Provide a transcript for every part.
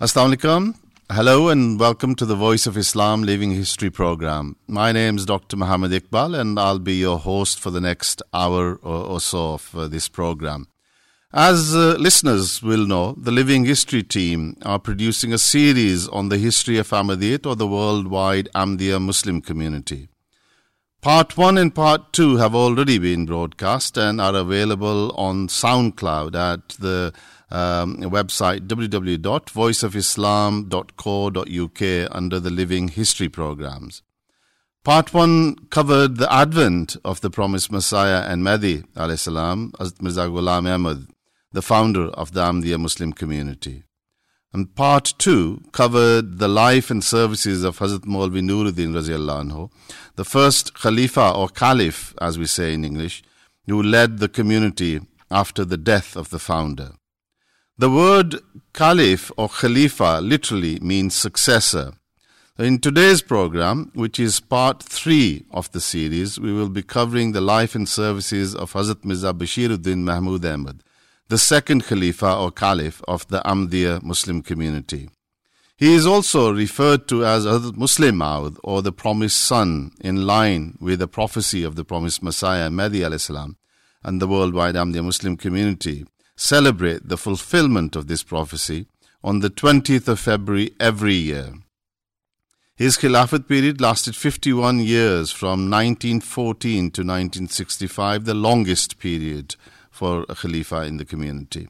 Assalamu alaikum. Hello and welcome to the Voice of Islam Living History program. My name is Dr. Muhammad Iqbal and I'll be your host for the next hour or, so of uh, this program. As uh, listeners will know, the Living History team are producing a series on the history of Ahmadiyyat or the worldwide Ahmadiyya Muslim community. Part 1 and Part 2 have already been broadcast and are available on SoundCloud at the um, website www.voiceofislam.co.uk under the Living History programs. Part 1 covered the advent of the promised Messiah and Mahdi salam, as Mirza Ghulam Ahmad, the founder of the Ahmadiyya Muslim community. And part 2 covered the life and services of Hazrat Maulvi Nuruddin anhu, the first Khalifa or Caliph, as we say in English, who led the community after the death of the founder. The word Caliph or Khalifa literally means successor. In today's program, which is part three of the series, we will be covering the life and services of Hazrat Mirza Bashiruddin Mahmud Ahmad, the second Khalifa or Caliph of the Ahmadiyya Muslim community. He is also referred to as Hazrat Musleh Maud or the promised son in line with the prophecy of the promised Messiah Mahdi salam and the worldwide Ahmadiyya Muslim community celebrate the fulfillment of this prophecy on the 20th of February every year. His Khilafat period lasted 51 years from 1914 to 1965, the longest period for a Khalifa in the community.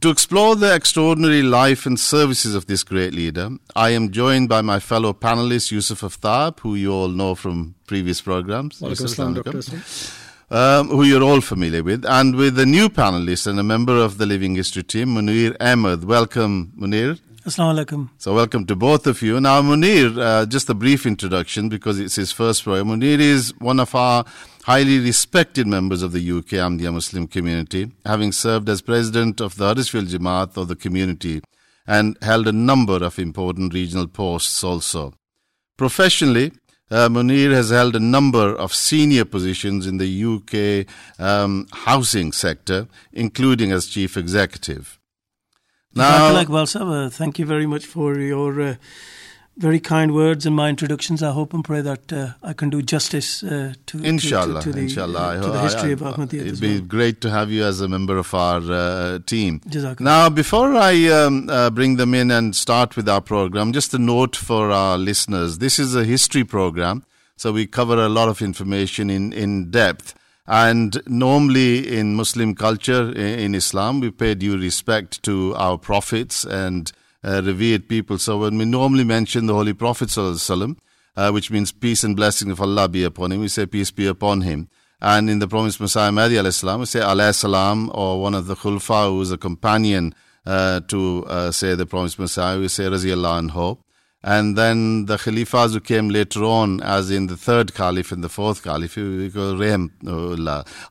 To explore the extraordinary life and services of this great leader, I am joined by my fellow panelist Yusuf Aftab, who you all know from previous programs. Yusuf, um, who you're all familiar with, and with a new panelist and a member of the Living History team, Munir Ahmed. Welcome, Munir. Assalamu alaikum. So, welcome to both of you. Now, Munir, uh, just a brief introduction because it's his first program. Munir is one of our highly respected members of the UK Ahmadiyya Muslim community, having served as president of the Huddersfield Jamaat of the community and held a number of important regional posts also. Professionally, uh, Munir has held a number of senior positions in the UK um, housing sector, including as chief executive. Now, like well, sir, uh, thank you very much for your uh, very kind words in my introductions. I hope and pray that uh, I can do justice uh, to, inshallah, to, to, to, the, inshallah. to the history I, I, of Ahmadiyya. It'd be well. great to have you as a member of our uh, team. Jazakallah. Now, before I um, uh, bring them in and start with our program, just a note for our listeners. This is a history program, so we cover a lot of information in, in depth. And normally in Muslim culture, in Islam, we pay due respect to our prophets and uh, revered people. So when we normally mention the Holy Prophet uh, which means peace and blessing of Allah be upon him, we say peace be upon him. And in the promised Messiah Mahdi we say alayhi salam, or one of the khulfa who is a companion uh, to uh, say the promised Messiah, we say raziyallahu anhu. And then the Khalifas who came later on, as in the third Caliph and the fourth Caliph, we call Rehm,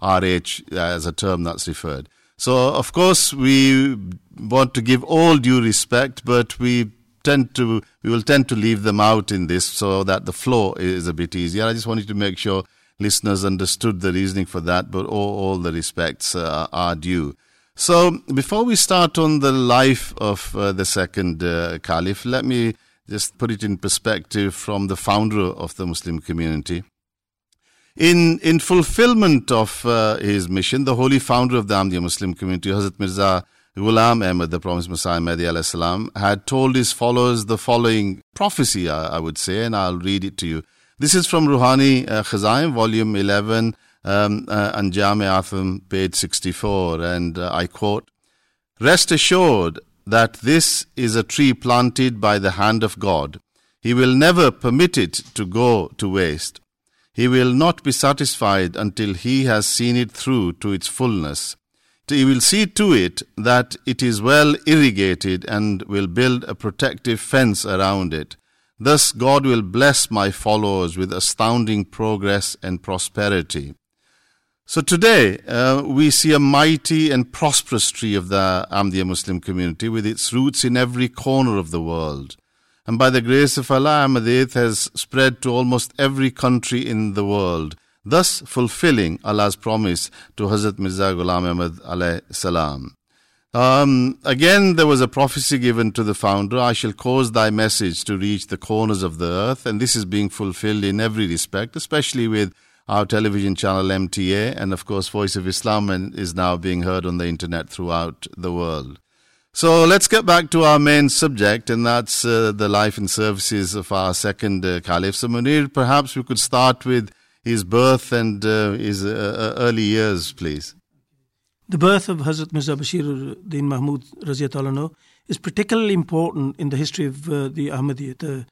RH as a term that's referred. So, of course, we want to give all due respect, but we tend to we will tend to leave them out in this so that the flow is a bit easier. I just wanted to make sure listeners understood the reasoning for that, but all, all the respects uh, are due. So, before we start on the life of uh, the second uh, caliph, let me just put it in perspective from the founder of the Muslim community. In, in fulfillment of uh, his mission, the holy founder of the Ahmadiyya Muslim community, Hazrat Mirza Ghulam Ahmad, the promised Messiah Mahdi salam, had told his followers the following prophecy, I, I, would say, and I'll read it to you. This is from Ruhani uh, Khazain, volume 11, um, uh, Atham, page 64, and uh, I quote, Rest assured that this is a tree planted by the hand of God. He will never permit it to go to waste. He will not be satisfied until he has seen it through to its fullness. He will see to it that it is well irrigated and will build a protective fence around it. Thus, God will bless my followers with astounding progress and prosperity. So today, uh, we see a mighty and prosperous tree of the Ahmadiyya Muslim community with its roots in every corner of the world and by the grace of Allah, Ahmadiyyat has spread to almost every country in the world, thus fulfilling Allah's promise to Hazrat Mirza Ghulam Ahmad salam. Um, again, there was a prophecy given to the founder I shall cause thy message to reach the corners of the earth. And this is being fulfilled in every respect, especially with our television channel MTA. And of course, Voice of Islam is now being heard on the internet throughout the world. So let's get back to our main subject, and that's uh, the life and services of our second uh, caliph. So, Munir, perhaps we could start with his birth and uh, his uh, uh, early years, please. The birth of Hazrat Mirza Bashir Din Mahmud Raziatalano is particularly important in the history of uh, the Ahmadiyyat,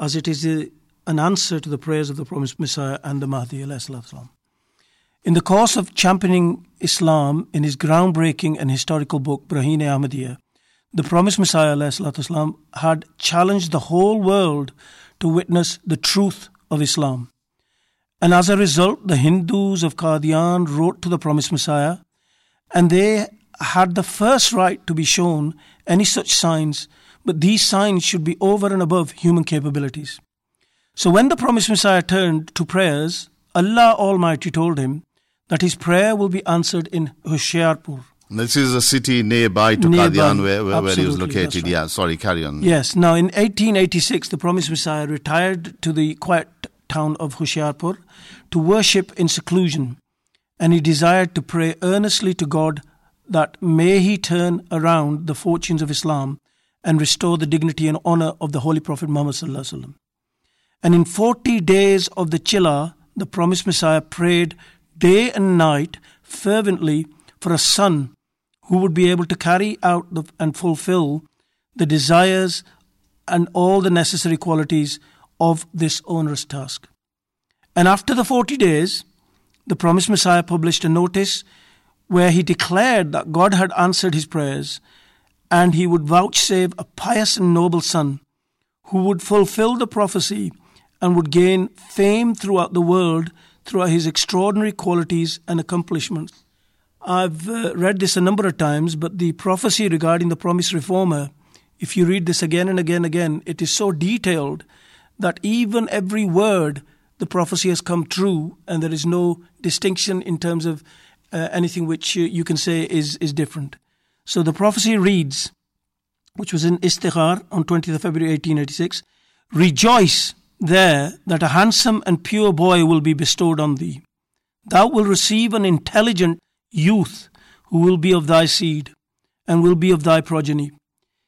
as it is an answer to the prayers of the promised Messiah and the Mahdi. In the course of championing Islam in his groundbreaking and historical book, Braheen Ahmadiyya, the promised Messiah والسلام, had challenged the whole world to witness the truth of Islam. And as a result, the Hindus of Qadian wrote to the promised Messiah, and they had the first right to be shown any such signs, but these signs should be over and above human capabilities. So when the promised Messiah turned to prayers, Allah Almighty told him that his prayer will be answered in Hoshiarpur. This is a city nearby to nearby, Qadian where, where, where, he was located. Right. Yeah, sorry, carry on. Yes. Now, in 1886, the promised Messiah retired to the quiet town of Hoshiarpur to worship in seclusion, and he desired to pray earnestly to God that may he turn around the fortunes of Islam and restore the dignity and honor of the Holy Prophet Muhammad. And in 40 days of the Chilla, the promised Messiah prayed day and night fervently for a son who would be able to carry out the, and fulfill the desires and all the necessary qualities of this onerous task. And after the 40 days, the promised Messiah published a notice where he declared that God had answered his prayers and he would vouchsafe a pious and noble son who would fulfill the prophecy and would gain fame throughout the world through his extraordinary qualities and accomplishments. I've uh, read this a number of times, but the prophecy regarding the promised reformer, if you read this again and again and again, it is so detailed that even every word the prophecy has come true, and there is no distinction in terms of uh, anything which uh, you can say is, is different. So the prophecy reads, which was in Ishtihar on 20th of February 1886, Rejoice there that a handsome and pure boy will be bestowed on thee. Thou wilt receive an intelligent youth who will be of thy seed and will be of thy progeny.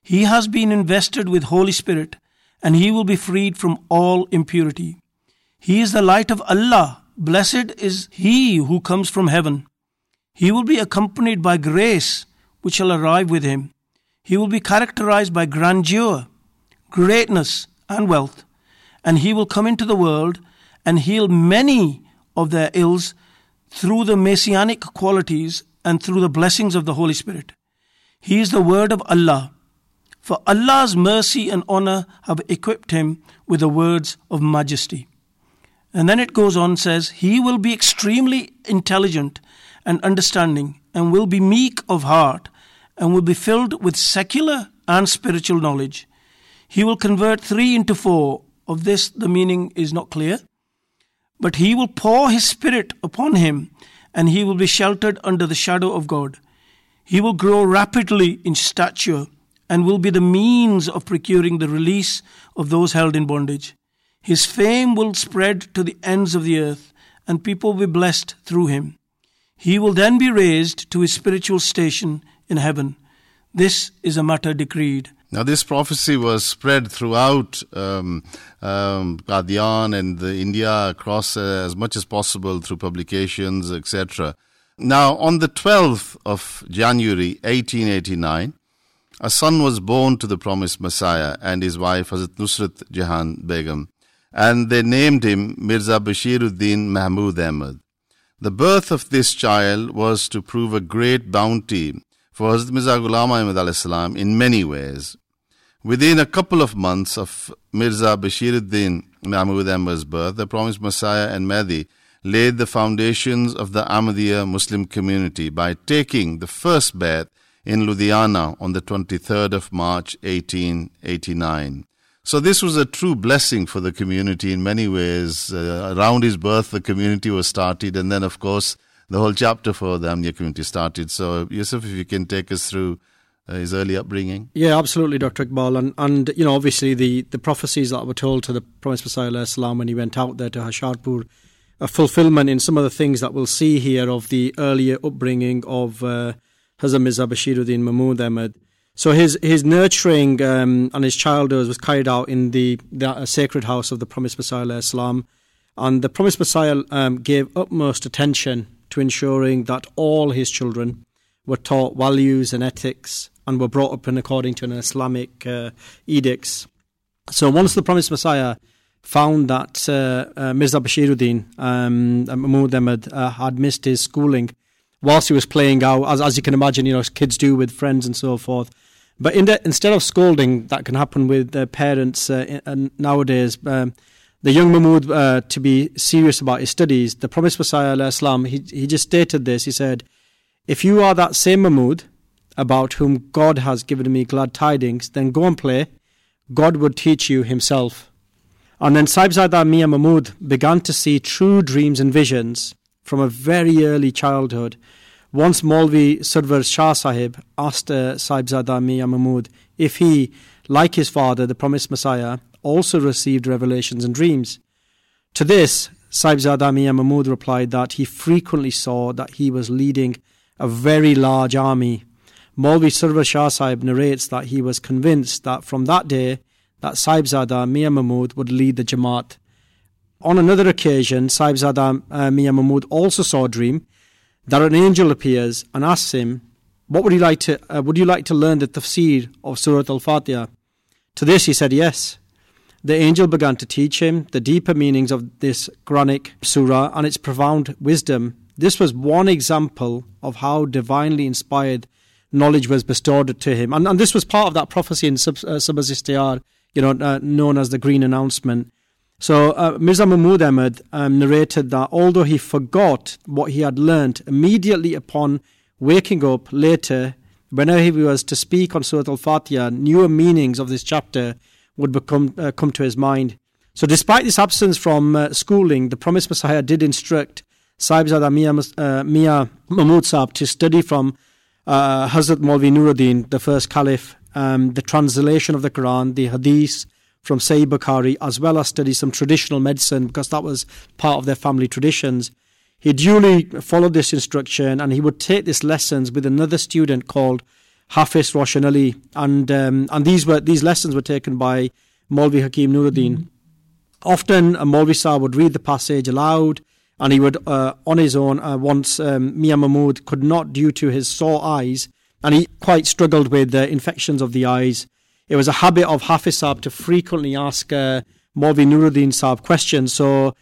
He has been invested with Holy Spirit and he will be freed from all impurity. He is the light of Allah. Blessed is he who comes from heaven. He will be accompanied by grace which shall arrive with him. He will be characterized by grandeur, greatness, and wealth. And he will come into the world and heal many of their ills through the messianic qualities and through the blessings of the Holy Spirit. He is the word of Allah. For Allah's mercy and honor have equipped him with the words of majesty. And then it goes on, says, He will be extremely intelligent and understanding, and will be meek of heart, and will be filled with secular and spiritual knowledge. He will convert three into four. Of this, the meaning is not clear. But he will pour his spirit upon him, and he will be sheltered under the shadow of God. He will grow rapidly in stature and will be the means of procuring the release of those held in bondage. His fame will spread to the ends of the earth, and people will be blessed through him. He will then be raised to his spiritual station in heaven. This is a matter decreed. Now, this prophecy was spread throughout um, um, Qadian and India across uh, as much as possible through publications, etc. Now, on the 12th of January 1889, a son was born to the promised Messiah and his wife Hazrat Nusrat Jahan Begum, and they named him Mirza Bashiruddin Mahmud Ahmad. The birth of this child was to prove a great bounty for Hazrat Mirza Ghulam Ahmad in many ways. Within a couple of months of Mirza Bashiruddin Mahmud Ahmad's birth, the promised Messiah and Mahdi laid the foundations of the Ahmadiyya Muslim community by taking the first bayat in Ludhiana on the 23rd of March 1889. So this was a true blessing for the community in many ways. Uh, around his birth, the community was started, and then, of course, the whole chapter for the Ahmadiyya community started. So, Yusuf, if you can take us through uh, his early upbringing? Yeah, absolutely, Dr. Iqbal. And, and you know, obviously, the, the prophecies that were told to the Promised Messiah salam, when he went out there to Hoshiarpur, a fulfillment in some of the things that we'll see here of the earlier upbringing of uh, Hazrat Mirza Bashiruddin Mahmud Ahmad. So his his nurturing um, and his childhood was carried out in the, the uh, sacred house of the Promised Messiah Islam, and the Promised Messiah um, gave utmost attention to ensuring that all his children were taught values and ethics and were brought up in according to an Islamic uh, edicts. So once the Promised Messiah found that uh, uh, Mirza Bashiruddin um, Mahmud Ahmad uh, had missed his schooling whilst he was playing out, as, as you can imagine, you know, kids do with friends and so forth. But in the, instead of scolding, that can happen with uh, parents uh, nowadays. Um, the young Mahmud, uh, to be serious about his studies, the promised Messiah, he, he just stated this. He said, If you are that same Mahmud about whom God has given me glad tidings, then go and play. God would teach you himself. And then Sahibzada Mia Mahmud began to see true dreams and visions from a very early childhood. Once Maulvi Sarwar Shah Sahib asked uh, Sahibzada Mia Mahmud if he, like his father, the promised Messiah, also received revelations and dreams. To this, Sahibzada Mia Mahmud replied that he frequently saw that he was leading a very large army. Maulvi Sarwar Shah Sahib narrates that he was convinced that from that day that Sahibzada Mia Mahmud would lead the Jamaat. On another occasion, Sahibzada uh, Mia Mahmud also saw a dream that an angel appears and asks him, "What would you like to? Uh, would you like to learn the tafsir of Surah Al-Fatiha?" To this, he said yes. The angel began to teach him the deeper meanings of this Quranic surah and its profound wisdom. This was one example of how divinely inspired knowledge was bestowed to him, and, and this was part of that prophecy in Sub, uh, you know, uh, known as the Green Announcement. So uh, Mirza Mahmud Ahmad um, narrated that although he forgot what he had learnt immediately upon waking up later, whenever he was to speak on Surah Al-Fatiha, newer meanings of this chapter would become uh, come to his mind. So despite this absence from uh, schooling, the promised Messiah did instruct Sahibzada Mia, uh, Mia Mahmud Saab to study from uh, Hazrat Maulvi Nuruddin, the first caliph, um, the translation of the Quran, the Hadith from Sahih Bukhari, as well as study some traditional medicine because that was part of their family traditions. He duly followed this instruction and he would take these lessons with another student called Hafiz Roshan Ali. And, um, and these, were, these lessons were taken by Maulvi Hakim Nuruddin. Mm-hmm. Often, a Maulvi Sahib would read the passage aloud and he would, uh, on his own, uh, once um, Mia Mahmud could not due to his sore eyes, and he quite struggled with uh, infections of the eyes. It was a habit of Hafiz Saab to frequently ask uh, Maulvi Nuruddin Saab questions. So,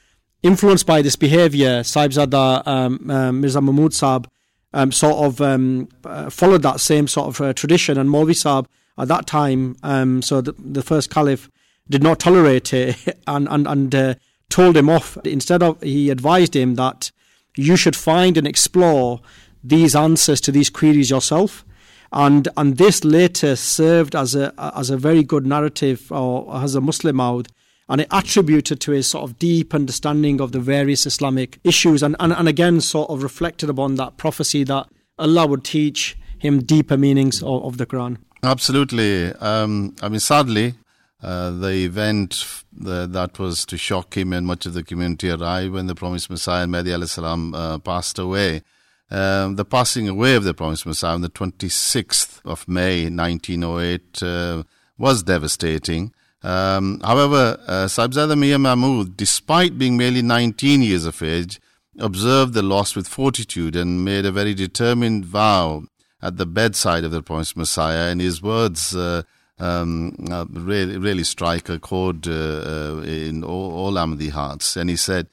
influenced by this behavior, Sahibzada um, um, Mirza Saab um, sort of um, uh, followed that same sort of uh, tradition. And Maulvi at that time, um, so the, the, first caliph, did not tolerate it and, and, and uh, told him off. Instead of, he advised him that you should find and explore these answers to these queries yourself and and this later served as a as a very good narrative or as a Muslim out and it attributed to his sort of deep understanding of the various Islamic issues and, and, and again sort of reflected upon that prophecy that Allah would teach him deeper meanings of, of the Quran. Absolutely. Um, I mean, sadly, uh, the event the, that was to shock him and much of the community arrived when the promised Messiah, Mahdi salam, uh, passed away. Um, the passing away of the promised Messiah on the 26th of May 1908 uh, was devastating. Um, however, uh, Sahibzada Mia Mahmud, despite being merely 19 years of age, observed the loss with fortitude and made a very determined vow at the bedside of the promised Messiah. And his words uh, um, uh, really, really strike a chord uh, uh, in all, all Ahmadi hearts. And he said,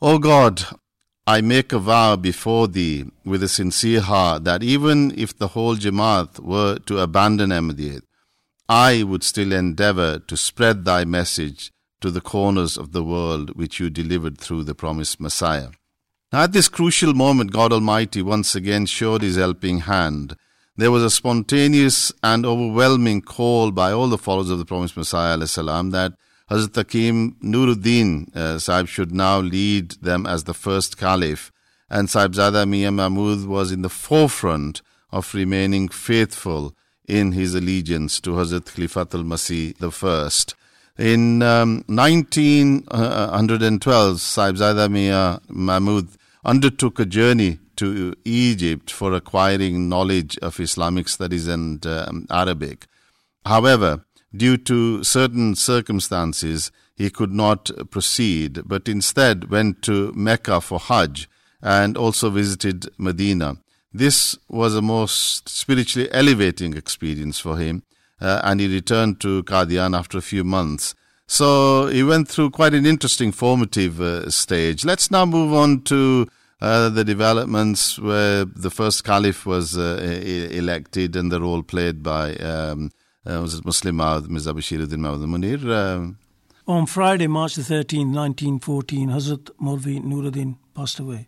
O God, I make a vow before thee with a sincere heart that even if the whole Jamaat were to abandon Ahmadiyyat, I would still endeavor to spread thy message to the corners of the world which you delivered through the promised Messiah. Now, at this crucial moment, God Almighty once again showed his helping hand. There was a spontaneous and overwhelming call by all the followers of the promised Messiah salam, that Hazrat Hakim Nuruddin uh, Sahib should now lead them as the first caliph, and Sahibzada Mian Mahmud was in the forefront of remaining faithful in his allegiance to Hazrat Khalifat al-Masih I. In um, 1912, Sahibzada Mia Mahmud undertook a journey to Egypt for acquiring knowledge of Islamic studies and um, Arabic. However, due to certain circumstances, he could not proceed, but instead went to Mecca for Hajj and also visited Medina. This was a most spiritually elevating experience for him, uh, and he returned to Qadian after a few months. So he went through quite an interesting formative uh, stage. Let's now move on to uh, the developments where the first caliph was uh, elected and the role played by um, uh, was it Muslim Mirza Bashiruddin Munir. Um, On Friday, March the 13th, 1914, Hazrat Maulvi Nuruddin passed away.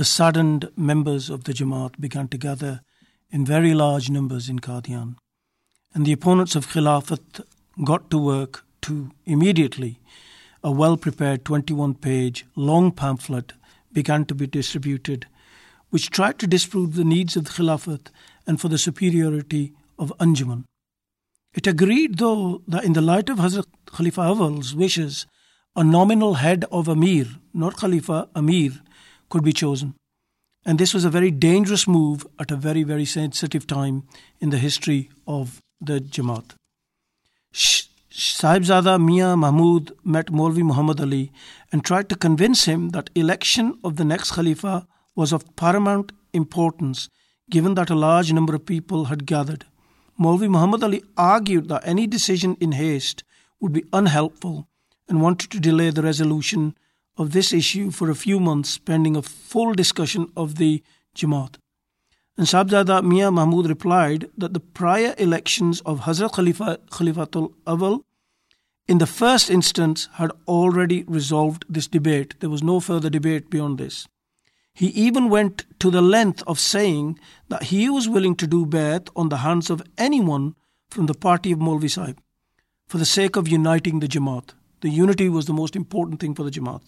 The saddened members of the Jamaat began to gather in very large numbers in Qadian, and the opponents of Khilafat got to work to immediately a well prepared 21 page long pamphlet began to be distributed, which tried to disprove the needs of the Khilafat and for the superiority of Anjuman. It agreed, though, that in the light of Hazrat Khalifa Awal's wishes, a nominal head of Amir, not Khalifa, Amir, could be chosen. And this was a very dangerous move at a very, very sensitive time in the history of the Jamaat. Sahibzada Mia Mahmud met Maulvi Muhammad Ali and tried to convince him that election of the next Khalifa was of paramount importance given that a large number of people had gathered. Maulvi Muhammad Ali argued that any decision in haste would be unhelpful and wanted to delay the resolution of this issue for a few months pending a full discussion of the Jamaat. And Sahibzada Mia Mahmud replied that the prior elections of Hazrat Khalifa Khalifatul Awal in the first instance had already resolved this debate. There was no further debate beyond this. He even went to the length of saying that he was willing to do bayat on the hands of anyone from the party of Maulvi Sahib for the sake of uniting the Jamaat. The unity was the most important thing for the Jamaat.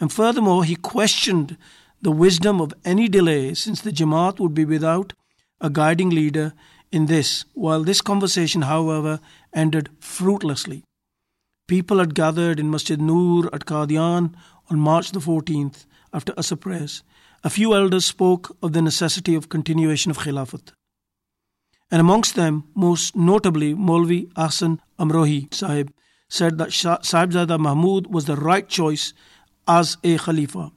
And furthermore, he questioned the wisdom of any delay since the Jamaat would be without a guiding leader in this, while this conversation, however, ended fruitlessly. People had gathered in Masjid Noor at Qadian on March the 14th after Asr prayers. A few elders spoke of the necessity of continuation of Khilafat. And amongst them, most notably, Maulvi Ahsan Amrohi Sahib said that Sahibzada Mahmud was the right choice as a Khalifa.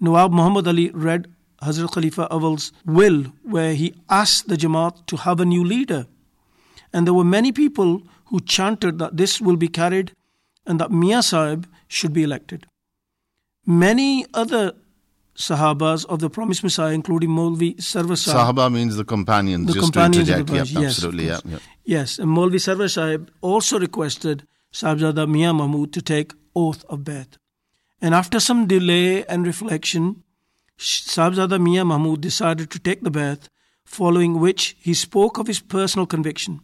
Nawab Muhammad Ali read Hazrat Khalifa Awal's will where he asked the Jamaat to have a new leader. And there were many people who chanted that this will be carried and that Mia Sahib should be elected. Many other Sahabas of the promised Messiah, including Maulvi Sarwar Sahib. Sahaba means the companions, the just companions to interject. Yep, yes, absolutely, yeah, yeah. Yes, and Maulvi Sarwar Sahib also requested Sahibzada Mia Mahmud to take oath of Bayt. And after some delay and reflection, Sahibzada Mia Mahmud decided to take the bayat, following which he spoke of his personal conviction,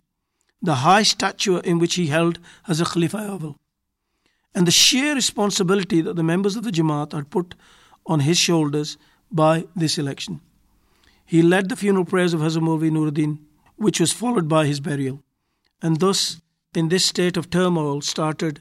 the high stature in which he held as a Khalifa and the sheer responsibility that the members of the Jamaat had put on his shoulders by this election. He led the funeral prayers of Hazrat Maulvi Nuruddin, which was followed by his burial. And thus, in this state of turmoil, started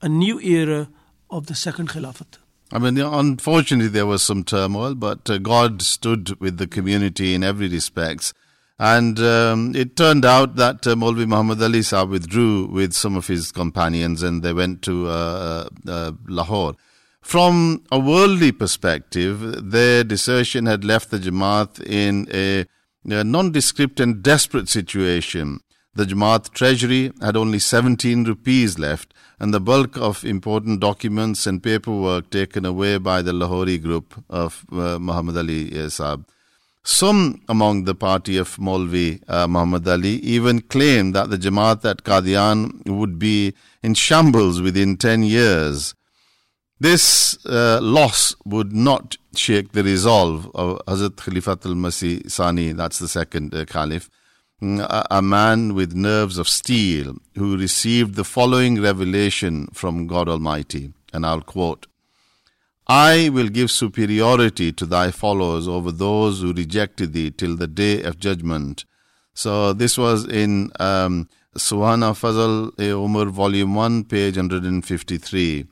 a new era of the second Khilafat. I mean, unfortunately, there was some turmoil, but uh, God stood with the community in every respect. And um, it turned out that uh, Maulvi Muhammad Ali Sahib withdrew with some of his companions and they went to uh, uh, Lahore. From a worldly perspective, their desertion had left the Jamaat in a, a nondescript and desperate situation. The Jamaat treasury had only 17 rupees left, and the bulk of important documents and paperwork taken away by the Lahori group of uh, Muhammad Ali uh, Saab. Some among the party of Maulvi uh, Muhammad Ali even claimed that the Jamaat at Qadian would be in shambles within 10 years. This uh, loss would not shake the resolve of Hazrat Khalifat al-Masih Sani, that's the second uh, caliph, a, man with nerves of steel who received the following revelation from God Almighty, and I'll quote, I will give superiority to thy followers over those who rejected thee till the day of judgment. So this was in um, Suhana Fazal Umar, Volume 1, page 153.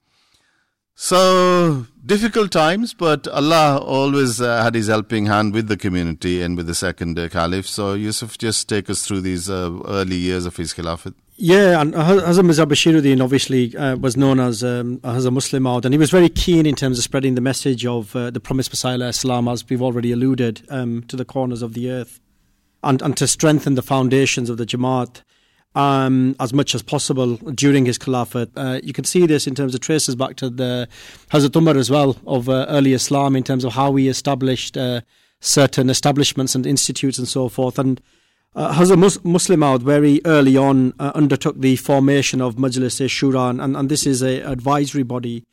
So difficult times, but Allah always uh, had His helping hand with the community and with the second uh, caliph. So Yusuf, just take us through these uh, early years of his khilafat. Yeah, and Hazrat Mirza Bashiruddin obviously uh, was known as um, a Muslim out, and he was very keen in terms of spreading the message of uh, the promised Messiah, Islam, as we've already alluded, um, to the corners of the earth, and and to strengthen the foundations of the Jamaat um, as much as possible during his Caliphate. Uh, you can see this in terms of traces back to the Hazrat Umar as well of uh, early Islam in terms of how he established uh, certain establishments and institutes and so forth. And uh, Hazrat Mus- Musleh Maud very early on uh, undertook the formation of Majlis Shura, and, and this is an advisory body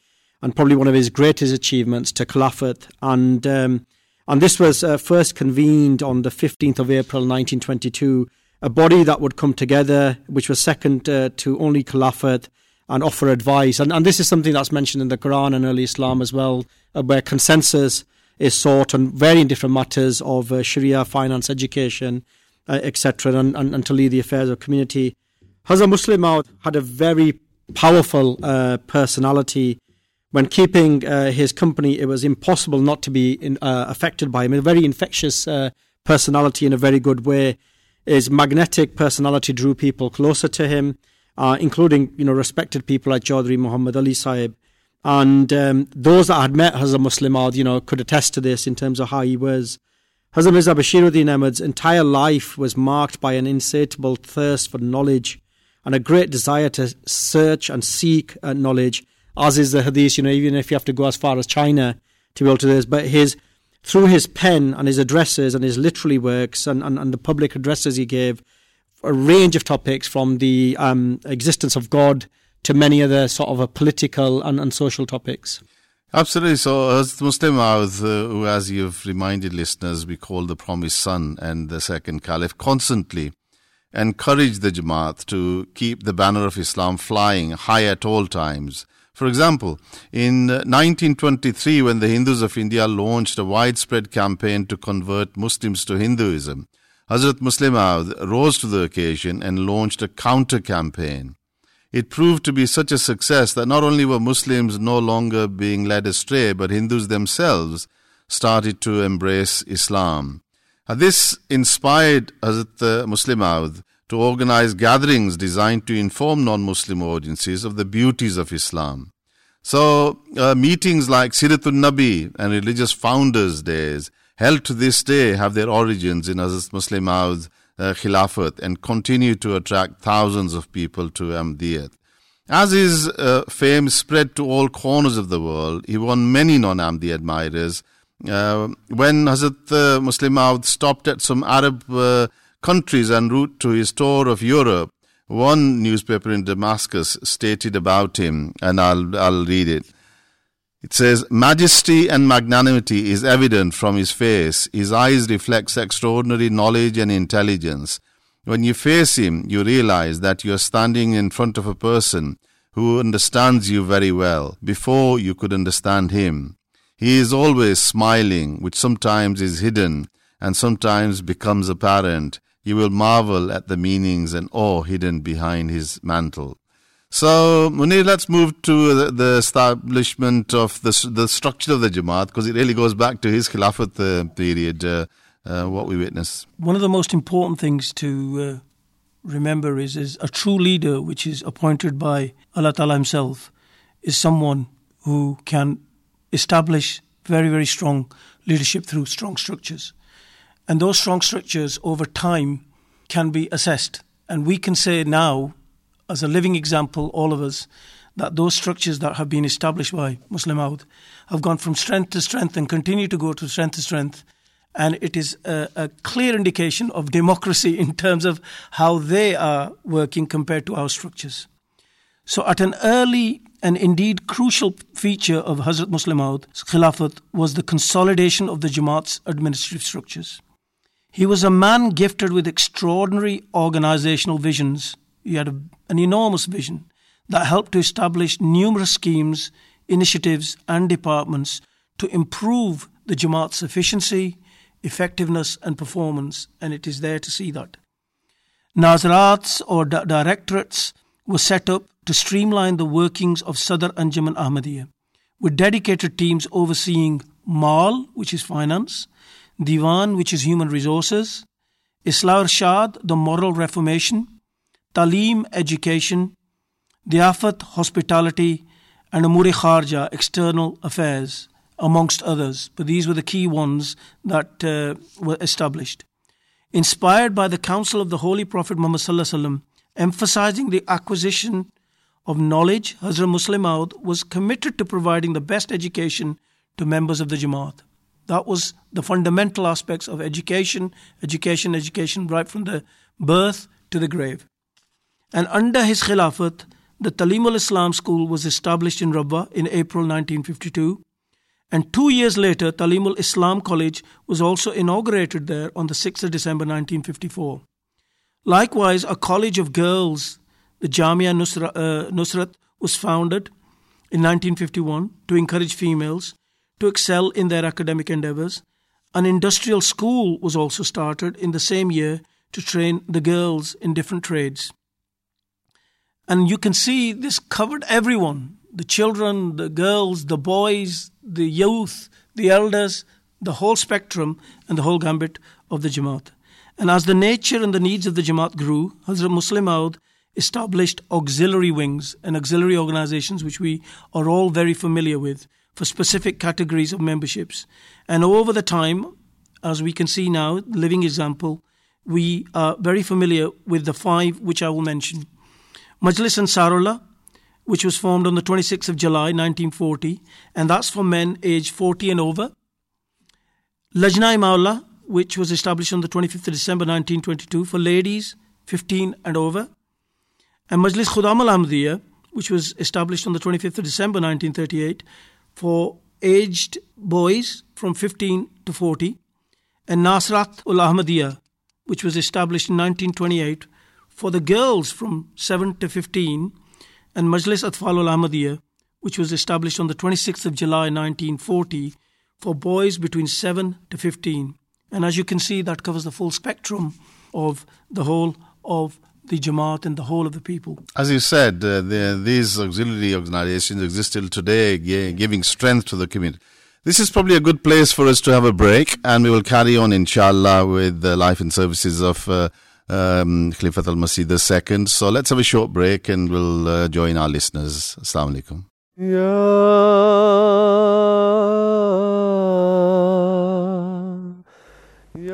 and probably one of his greatest achievements to Caliphate. And um, and this was uh, first convened on the 15th of April 1922 a body that would come together, which was second uh, to only Khilafat, and offer advice. And, and this is something that's mentioned in the Quran and early Islam as well, uh, where consensus is sought on varying different matters of uh, Sharia, finance, education, uh, etc., and, and, and, to lead the affairs of community. Hazrat Muslim had a very powerful uh, personality. When keeping uh, his company, it was impossible not to be in, affected by him. A very infectious personality in a very good way his magnetic personality drew people closer to him, uh, including you know respected people like Chaudhry Muhammad Ali Sahib. And um, those that I had met Hazrat Musleh Maud, you know, could attest to this in terms of how he was. Hazrat Mirza Bashiruddin Ahmad's entire life was marked by an insatiable thirst for knowledge and a great desire to search and seek uh, knowledge, as is the hadith, you know, even if you have to go as far as China to be able to do this. But his through his pen and his addresses and his literary works and, and, and the public addresses he gave, a range of topics from the um, existence of God to many other sort of political and, and social topics. Absolutely. So, as Muslim uh, who, as you've reminded listeners, we call the promised son and the second caliph, constantly encouraged the Jamaat to keep the banner of Islam flying high at all times for example, in uh, 1923, when the Hindus of India launched a widespread campaign to convert Muslims to Hinduism, Hazrat Musleh Maud rose to the occasion and launched a counter campaign. It proved to be such a success that not only were Muslims no longer being led astray, but Hindus themselves started to embrace Islam. This inspired Hazrat Musleh Maud to organize gatherings designed to inform non-Muslim audiences of the beauties of Islam. So, uh, meetings like Siratul Nabi and religious founders' days held to this day have their origins in Hazrat Musleh Maud's uh, Khilafat and continue to attract thousands of people to Ahmadiyyat. As his uh, fame spread to all corners of the world, he won many non-Ahmadi admirers. Uh, when Hazrat uh, Muslim stopped at some Arab uh, countries en route to his tour of Europe, one newspaper in Damascus stated about him, and I'll, I'll read it. It says, Majesty and magnanimity is evident from his face. His eyes reflect extraordinary knowledge and intelligence. When you face him, you realize that you are standing in front of a person who understands you very well before you could understand him. He is always smiling, which sometimes is hidden and sometimes becomes apparent you will marvel at the meanings and awe hidden behind his mantle. So, Munir, let's move to the, the establishment of the, the structure of the Jamaat because it really goes back to his Khilafat uh, period, uh, uh, what we witness. One of the most important things to uh, remember is, is a true leader, which is appointed by Allah Ta'ala Himself, is someone who can establish very, very strong leadership through strong structures. And those strong structures over time can be assessed. And we can say now, as a living example, all of us, that those structures that have been established by Musleh Maud have gone from strength to strength and continue to go to strength to strength. And it is a, a clear indication of democracy in terms of how they are working compared to our structures. So, at an early and indeed crucial feature of Hazrat Musleh Maud's Khilafat was the consolidation of the Jamaat's administrative structures. He was a man gifted with extraordinary organizational visions. He had a, an enormous vision that helped to establish numerous schemes, initiatives, and departments to improve the Jamaat's efficiency, effectiveness, and performance, and it is there to see that. Nazarats or di- directorates were set up to streamline the workings of Sadr Anjuman Ahmadiyya, with dedicated teams overseeing Mal, which is finance, Diwan, which is human resources, Islah Irshad, the moral reformation, Talim, education, Diafat, hospitality, and Amuri Kharja, external affairs, amongst others. But these were the key ones that uh, were established. Inspired by the counsel of the Holy Prophet Muhammad emphasizing the acquisition of knowledge, Hazrat Musleh Maud was committed to providing the best education to members of the Jamaat. That was the fundamental aspects of education, education, education, right from the birth to the grave. And under his Khilafat, the Talim Talimul Islam School was established in Rabwa in April 1952. And two years later, Talim Talimul Islam College was also inaugurated there on the 6th of December 1954. Likewise, a college of girls, the Jamia Nusra, uh, Nusrat, was founded in 1951 to encourage females to excel in their academic endeavors. An industrial school was also started in the same year to train the girls in different trades. And you can see this covered everyone the children, the girls, the boys, the youth, the elders, the whole spectrum and the whole gambit of the Jamaat. And as the nature and the needs of the Jamaat grew, Hazrat Musleh Maud established auxiliary wings and auxiliary organizations, which we are all very familiar with, for specific categories of memberships. And over the time, as we can see now, living example, we are very familiar with the five which I will mention. Majlis Ansarullah, which was formed on the 26th of July 1940, and that's for men aged 40 and over. Lajna Maula, which was established on the 25th of December 1922 for ladies 15 and over. And Majlis Khudam al Ahmadiyya, which was established on the 25th of December 1938 for aged boys from 15 to 40. And Nasirat ul Ahmadiyya, which was established in 1928 for the girls from 7 to 15, and Majlis Atfal ul Ahmadiyya, which was established on the 26th of July 1940 for boys between 7 to 15. And as you can see, that covers the full spectrum of the whole of the Jamaat and the whole of the people. As you said, uh, the, these auxiliary organizations exist till today, giving strength to the community. This is probably a good place for us to have a break, and we will carry on, inshallah, with the life and services of. Uh, um, Khalifat al Masih II. So let's have a short break and we'll uh, join our listeners. Assalamu alaikum.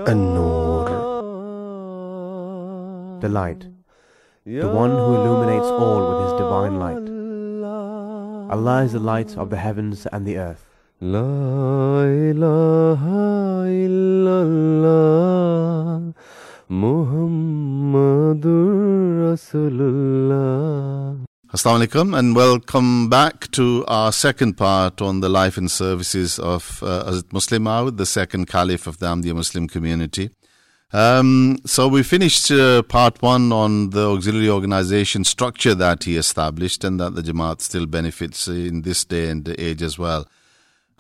An-Nur The light The one who illuminates all with his divine light Allah is the light of the heavens and the earth La ilaha illallah Muhammadur Rasulullah. Assalamu alaikum and welcome back to our second part on the life and services of uh, Hazrat Musleh Maud, the second caliph of the Ahmadiyya Muslim community. Um, so we finished uh, part one on the auxiliary organization structure that he established and that the Jamaat still benefits in this day and age as well.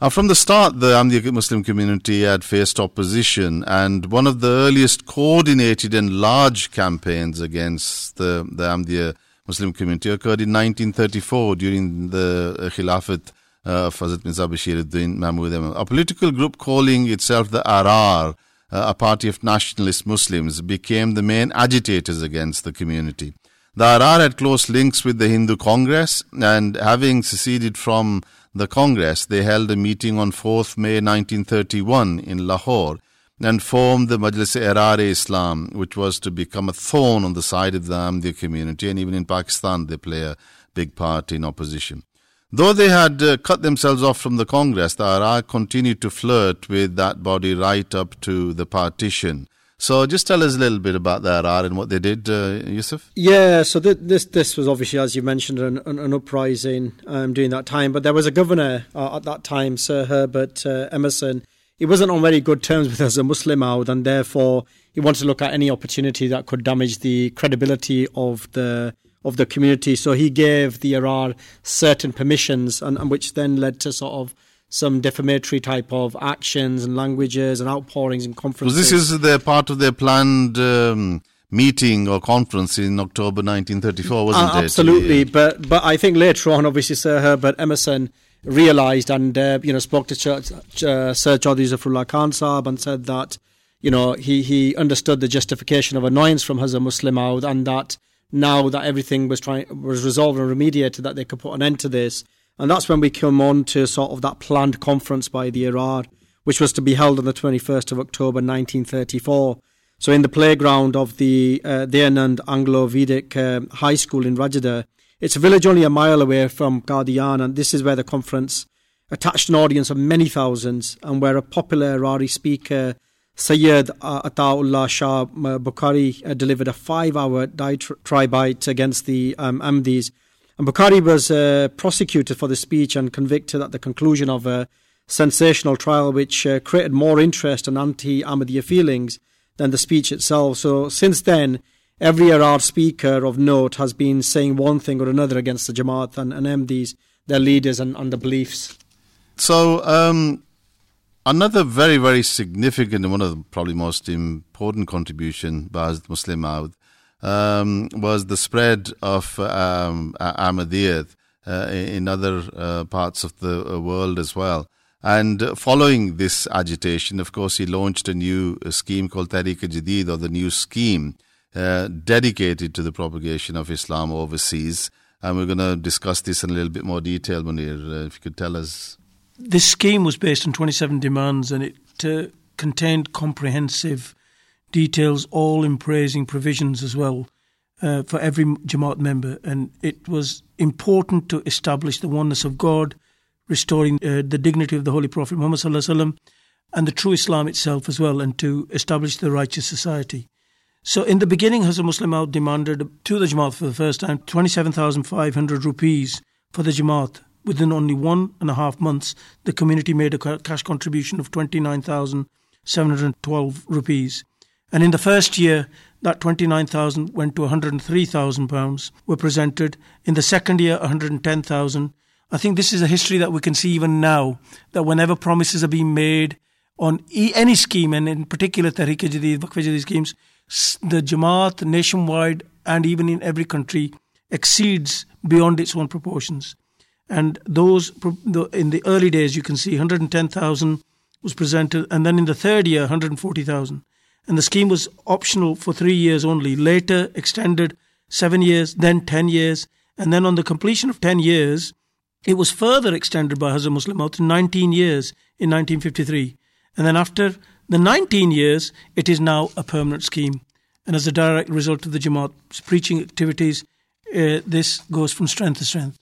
Uh, from the start, the Ahmadiyya Muslim community had faced opposition, and one of the earliest coordinated and large campaigns against the, the Ahmadiyya Muslim community occurred in 1934 during the uh, Khilafat uh, of Hazrat Mirza Bashiruddin Mahmud. A political group calling itself the Ahrar, uh, Uh, a party of nationalist Muslims, became the main agitators against the community. The Ahrar had close links with the Hindu Congress, and having seceded from the Congress, they held a meeting on 4th May 1931 in Lahore and formed the Majlis Ahrar Islam, which was to become a thorn on the side of the Ahmadiyya community, and even in Pakistan they play a big part in opposition. Though they had uh, cut themselves off from the Congress, the Ahrar continued to flirt with that body right up to the partition. So just tell us a little bit about the Ahrar and what they did, uh, Yusuf. Yeah, so th- this this was obviously, as you mentioned, an, an, an uprising um, during that time. But there was a governor uh, at that time, Sir Herbert uh, Emerson. He wasn't on very good terms with us, a Muslim out, and therefore he wanted to look at any opportunity that could damage the credibility of the of the community. So he gave the Ahrar certain permissions, and, and which then led to sort of some defamatory type of actions and languages and outpourings and conferences. So this is the part of their planned um, meeting or conference in October 1934, wasn't uh, it? Absolutely, but but I think later on, obviously, Sir Herbert Emerson realised and uh, you know spoke to Ch- Ch- uh, Sir Chaudhry Zafrullah Khan Saab and said that you know he he understood the justification of annoyance from Hazrat Musleh Maud and that now that everything was trying was resolved and remediated that they could put an end to this. And that's when we come on to sort of that planned conference by the Ahrar which was to be held on the 21st of October 1934 so in the playground of the uh, Dayanand Anglo-Vedic uh, High School in Rajada, it's a village only a mile away from Qadian, and this is where the conference attached an audience of many thousands, and where a popular Ahrari speaker, Sayyid Ataullah Shah Bukhari, uh, delivered a five-hour diatribe against the um, Ahmadis. And Bukhari was uh, prosecuted for the speech and convicted at the conclusion of a sensational trial, which uh, created more interest and anti-Ahmadiyya feelings than the speech itself. So since then, every Ahrari speaker of note has been saying one thing or another against the Jamaat and, and their leaders and, and the beliefs. So um, another very, very significant and one of the probably most important contribution by Musleh Maud um, was the spread of um, Ahmadiyyat uh, in other uh, parts of the uh, world as well. And following this agitation, of course, he launched a new scheme called Tahrik Jadid, or the new scheme, uh, dedicated to the propagation of Islam overseas. And we're going to discuss this in a little bit more detail, Munir. Uh, if you could tell us. This scheme was based on 27 demands and it uh, contained comprehensive details, all in praising provisions as well. Uh, for every Jamaat member, and it was important to establish the oneness of God, restoring uh, the dignity of the Holy Prophet Muhammad and the true Islam itself as well, and to establish the righteous society. So in the beginning, Hazrat Musleh Maud demanded to the Jamaat for the first time 27,500 rupees for the Jamaat. Within only one and a half months, the community made a cash contribution of 29,712 rupees. And in the first year, that 29,000 went to 103,000 pounds were presented. In the second year, 110,000 I think this is a history that we can see even now that whenever promises are being made on any scheme, and in particular Tahrik Jadid, Waqf schemes, the Jamaat nationwide and even in every country exceeds beyond its own proportions. And those in the early days, you can see 110,000 was presented, and then in the third year, 140,000. And the scheme was optional for three years only. Later, extended seven years, then 10 years, and then on the completion of 10 years, it was further extended by Hazrat Musleh Maud to 19 years in 1953. And then after the 19 years, it is now a permanent scheme. And as a direct result of the Jamaat's preaching activities, uh, this goes from strength to strength.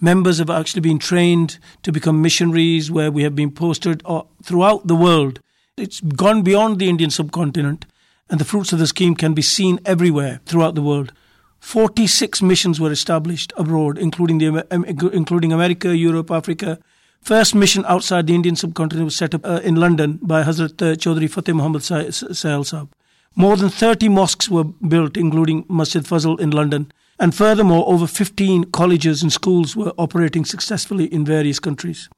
Members have actually been trained to become missionaries where we have been posted uh, throughout the world. It's gone beyond the Indian subcontinent, and the fruits of the scheme can be seen everywhere throughout the world. 46 missions were established abroad, including, the, including America, Europe, Africa. First mission outside the Indian subcontinent was set up uh, in London by Hazrat uh, Chaudhry Fateh Muhammad Sial Sahib. More than 30 mosques were built, including Masjid Fazl in London. And furthermore, over 15 colleges and schools were operating successfully in various countries.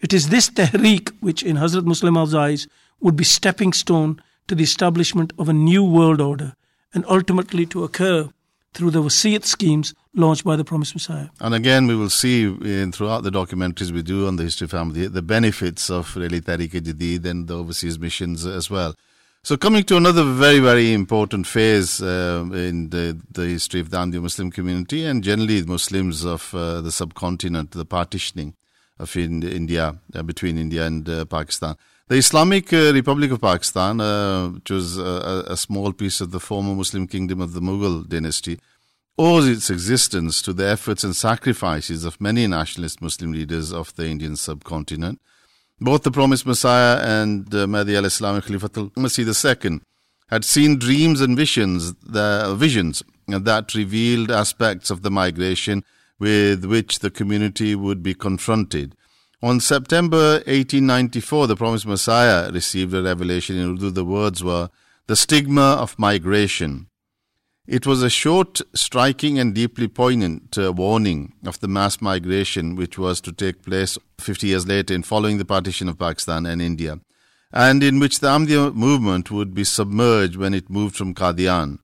It is this tahriq which, in Hazrat Musleh Maud's eyes, would be stepping stone to the establishment of a new world order and ultimately to occur through the wasiyat schemes launched by the Promised Messiah. And again, we will see in, throughout the documentaries we do on the history of family the benefits of really Tahrik Jadid and the overseas missions as well. So, coming to another very, very important phase uh, in the, the history of the Ahmadiyya Muslim community and generally Muslims of uh, the subcontinent, the partitioning of in, India, uh, between India and uh, Pakistan. The Islamic uh, Republic of Pakistan, uh, which was a, a, small piece of the former Muslim kingdom of the Mughal dynasty, owes its existence to the efforts and sacrifices of many nationalist Muslim leaders of the Indian subcontinent. Both the promised Messiah and uh, Mahdi al-Islam Khalifatul Masih II had seen dreams and visions, the visions that revealed aspects of the migration with which the community would be confronted. On September 1894, the promised Messiah received a revelation in Urdu. The words were, The stigma of migration. It was a short, striking, and deeply poignant uh, warning of the mass migration which was to take place 50 years later in following the partition of Pakistan and India, and in which the Ahmadiyya movement would be submerged when it moved from Qadian.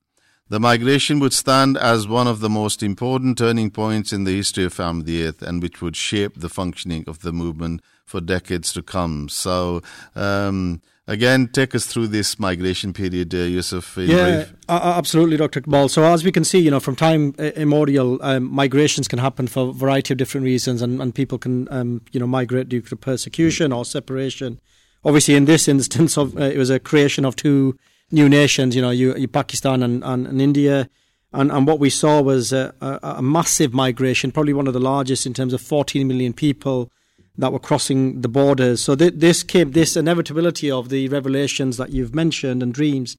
The migration would stand as one of the most important turning points in the history of Earth and which would shape the functioning of the movement for decades to come. So, um, again, take us through this migration period, uh, Yusuf. yeah, absolutely, Dr. Iqbal. So, as we can see, you know, from time immemorial, um, migrations can happen for a variety of different reasons, and, and people can, um, you know, migrate due to persecution or separation. Obviously, in this instance, of uh, it was a creation of two new nations, you know, you, you Pakistan and, and, and, India. And, and what we saw was a, a, a, massive migration, probably one of the largest in terms of 14 million people that were crossing the borders. So th- this came, this inevitability of the revelations that you've mentioned and dreams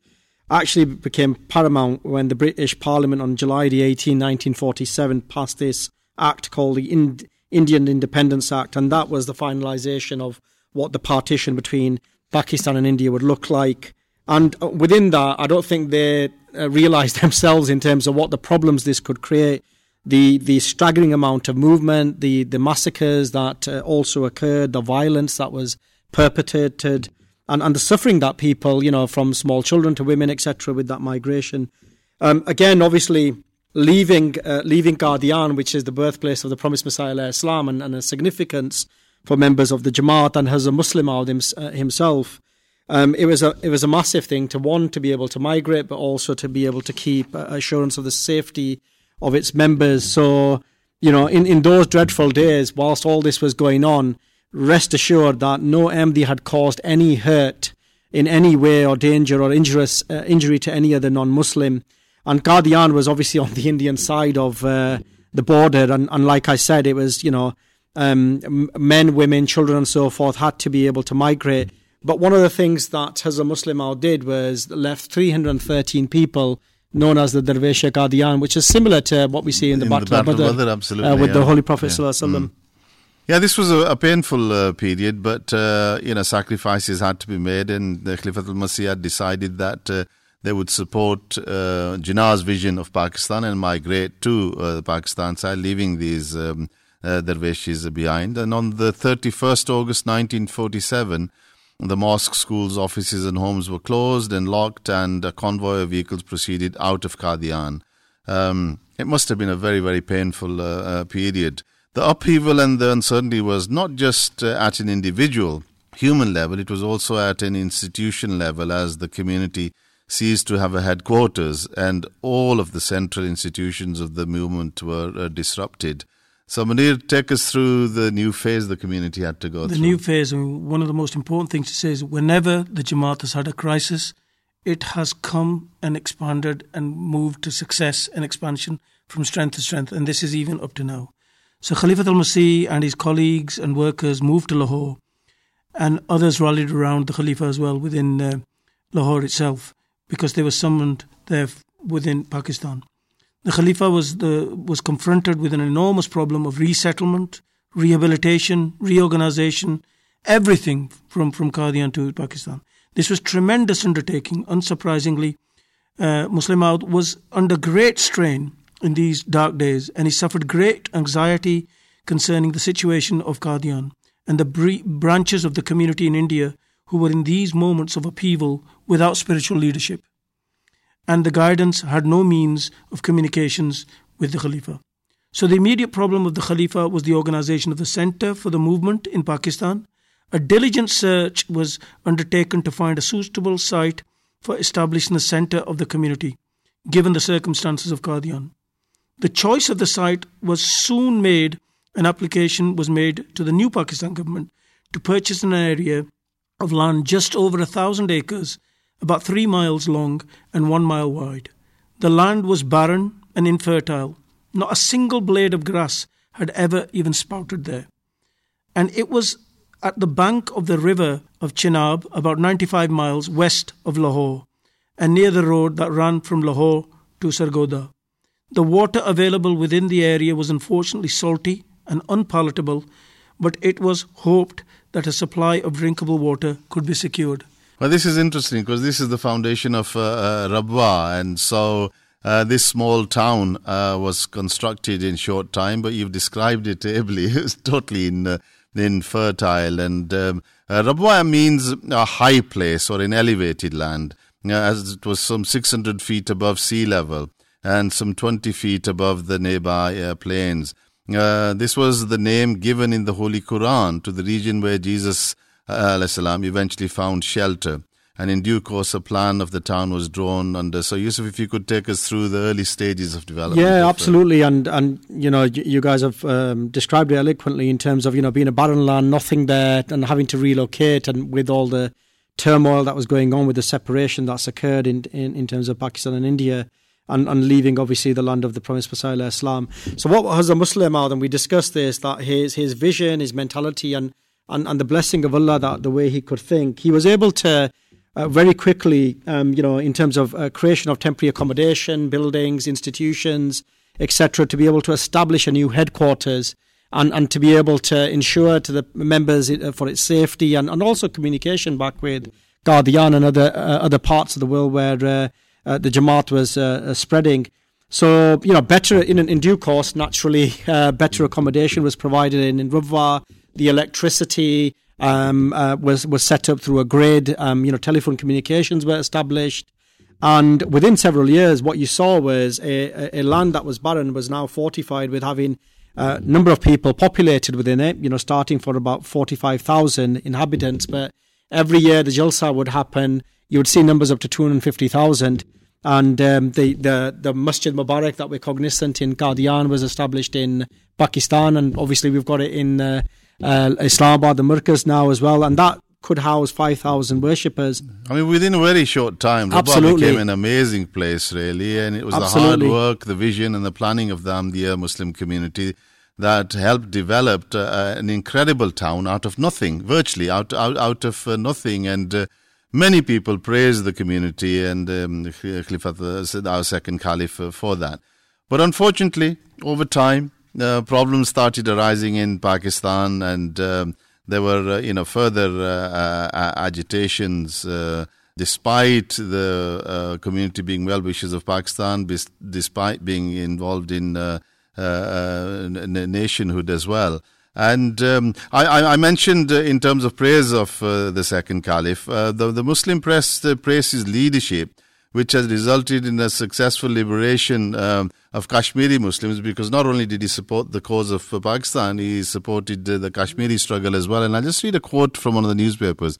actually became paramount when the British Parliament on July the 18, 1947 passed this act called the Ind- Indian Independence Act. And that was the finalization of what the partition between Pakistan and India would look like. And uh, within that, I don't think they uh, realized themselves in terms of what the problems this could create. The the staggering amount of movement, the the massacres that uh, also occurred, the violence that was perpetrated, and, and the suffering that people, you know, from small children to women, etc., with that migration. Um, again, obviously, leaving uh, leaving Qadian, which is the birthplace of the promised Messiah Islam, and, and a significance for members of the Jamaat and Hazrat Muslim uh, himself um, it was a it was a massive thing to one to be able to migrate, but also to be able to keep assurance of the safety of its members. So you know, in, in those dreadful days, whilst all this was going on, rest assured that no Ahmadi had caused any hurt in any way or danger or injurious uh, injury to any other non-Muslim. And Qadian was obviously on the Indian side of uh, the border, and, and like I said, it was you know um, men, women, children, and so forth had to be able to migrate. But one of the things that Hazrat Muslim Al did was left 313 people known as the Darvish Qadian, which is similar to what we see in the, in Battle, of Badr, absolutely, uh, with yeah. the Holy Prophet yeah. Mm. Yeah, this was a, a painful uh, period, but uh, you know sacrifices had to be made, and the Khalifat al-Masih decided that uh, they would support uh, Jinnah's vision of Pakistan and migrate to uh, the Pakistan side, leaving these um, uh, dervishes behind. And on the 31st August 1947, the mosque, schools, offices, and homes were closed and locked, and a convoy of vehicles proceeded out of Qadian. Um, it must have been a very, very painful uh, uh, period. The upheaval and the uncertainty was not just uh, at an individual human level, it was also at an institution level as the community ceased to have a headquarters and all of the central institutions of the movement were uh, disrupted. So, Munir, take us through the new phase the community had to go the through. The new phase, and one of the most important things to say is whenever the Jamaat has had a crisis, it has come and expanded and moved to success and expansion from strength to strength, and this is even up to now. So, Khalifat al Masih and his colleagues and workers moved to Lahore, and others rallied around the Khalifa as well within uh, Lahore itself because they were summoned there within Pakistan the Khalifa was, the, was confronted with an enormous problem of resettlement, rehabilitation, reorganization, everything from, from Qadian to Pakistan. This was tremendous undertaking. Unsurprisingly, uh, Musleh Maud was under great strain in these dark days, and he suffered great anxiety concerning the situation of Qadian and the branches of the community in India who were in these moments of upheaval without spiritual leadership and the guidance had no means of communications with the Khalifa. So the immediate problem of the Khalifa was the organization of the center for the movement in Pakistan. A diligent search was undertaken to find a suitable site for establishing the center of the community, given the circumstances of Qadian. The choice of the site was soon made. An application was made to the new Pakistan government to purchase an area of land just over a thousand acres about three miles long and one mile wide. The land was barren and infertile. Not a single blade of grass had ever even sprouted there. And it was at the bank of the river of Chenab, about 95 miles west of Lahore, and near the road that ran from Lahore to Sargodha. The water available within the area was unfortunately salty and unpalatable, but it was hoped that a supply of drinkable water could be secured. Well, this is interesting because this is the foundation of uh, uh, Rabwa, and so uh, this small town uh, was constructed in short time. But you've described it ably; it's totally in, uh, infertile. And um, uh, Rabwa means a high place or an elevated land. uh, as it was some 600 feet above sea level and some 20 feet above the nearby plains. This was the name given in the Holy Quran to the region where Jesus uh, eventually found shelter. And in due course, a plan of the town was drawn under. So, Yusuf, if you could take us through the early stages of development. Yeah, absolutely. And, and you know, you guys have um, described it eloquently in terms of, you know, being a barren land, nothing there, and having to relocate, and with all the turmoil that was going on with the separation that's occurred in, in, in terms of Pakistan and India and, and leaving obviously the land of the promised Messiah Islam. So what has a Muslim out, and we discussed this, that his his vision, his mentality and, and, and the blessing of Allah that the way he could think, he was able to uh, very quickly, um, you know, in terms of uh, creation of temporary accommodation, buildings, institutions, etc., to be able to establish a new headquarters and, and to be able to ensure to the members uh, for its safety and, and also communication back with Qadian and other uh, other parts of the world where uh, uh, the Jamaat was uh, uh, spreading. So, you know, better in, in due course, naturally, better accommodation was provided in, in. The electricity um, was was set up through a grid. Um, you know, telephone communications were established. And within several years, what you saw was a, a land that was barren was now fortified with having a number of people populated within it, you know, starting for about 45,000 inhabitants. But every year the Jalsa would happen you would see numbers up to 250,000. And um, the, the, the Masjid Mubarak that we're cognizant in Qadian was established in Pakistan, and obviously we've got it in uh, uh, Islamabad, the Markaz now as well, and that could house 5,000 worshippers. I mean, within a very short time, Absolutely. became an amazing place, really, and it was Absolutely. the hard work, the vision, and the planning of the Ahmadiyya Muslim community that helped develop uh, an incredible town out of nothing, virtually out out, out of uh, nothing, and uh, Many people praise the community and um, Khalifat, our second caliph, uh, for that. But unfortunately, over time, uh, problems started arising in Pakistan, and um, there were, uh, you know, further uh, uh agitations. Uh, despite the community being well wishers of Pakistan, despite being involved in nationhood as well. And um, I, I, mentioned uh, in terms of praise of uh, the second caliph, uh, the, the Muslim press uh, praised his leadership, which has resulted in a successful liberation um, of Kashmiri Muslims because not only did he support the cause of uh, Pakistan, he supported uh, the Kashmiri struggle as well. And I'll just read a quote from one of the newspapers.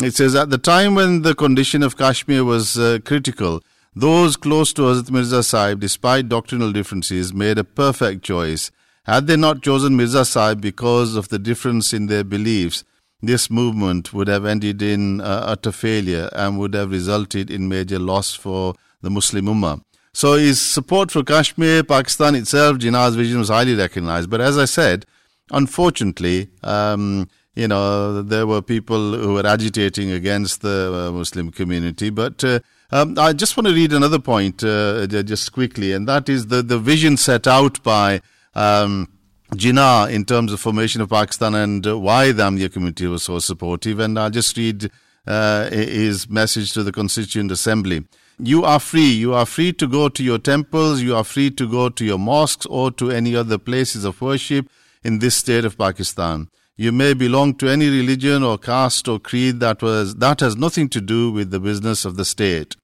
It says, At the time when the condition of Kashmir was critical, those close to Hazrat Mirza Sahib, despite doctrinal differences, made a perfect choice had they not chosen Mirza Sahib because of the difference in their beliefs, this movement would have ended in uh, utter failure and would have resulted in major loss for the Muslim Ummah. So his support for Kashmir, Pakistan itself, Jinnah's vision was highly recognized. But as I said, unfortunately, um, you know, there were people who were agitating against the uh, Muslim community. But uh, um, I just want to read another point uh, just quickly, and that is the, the vision set out by um, Jinnah in terms of formation of Pakistan and why the Ahmadiyya community was so supportive. And I'll just read uh, his message to the Constituent Assembly. You are free. You are free to go to your temples. You are free to go to your mosques or to any other places of worship in this state of Pakistan. You may belong to any religion or caste or creed that was that has nothing to do with the business of the state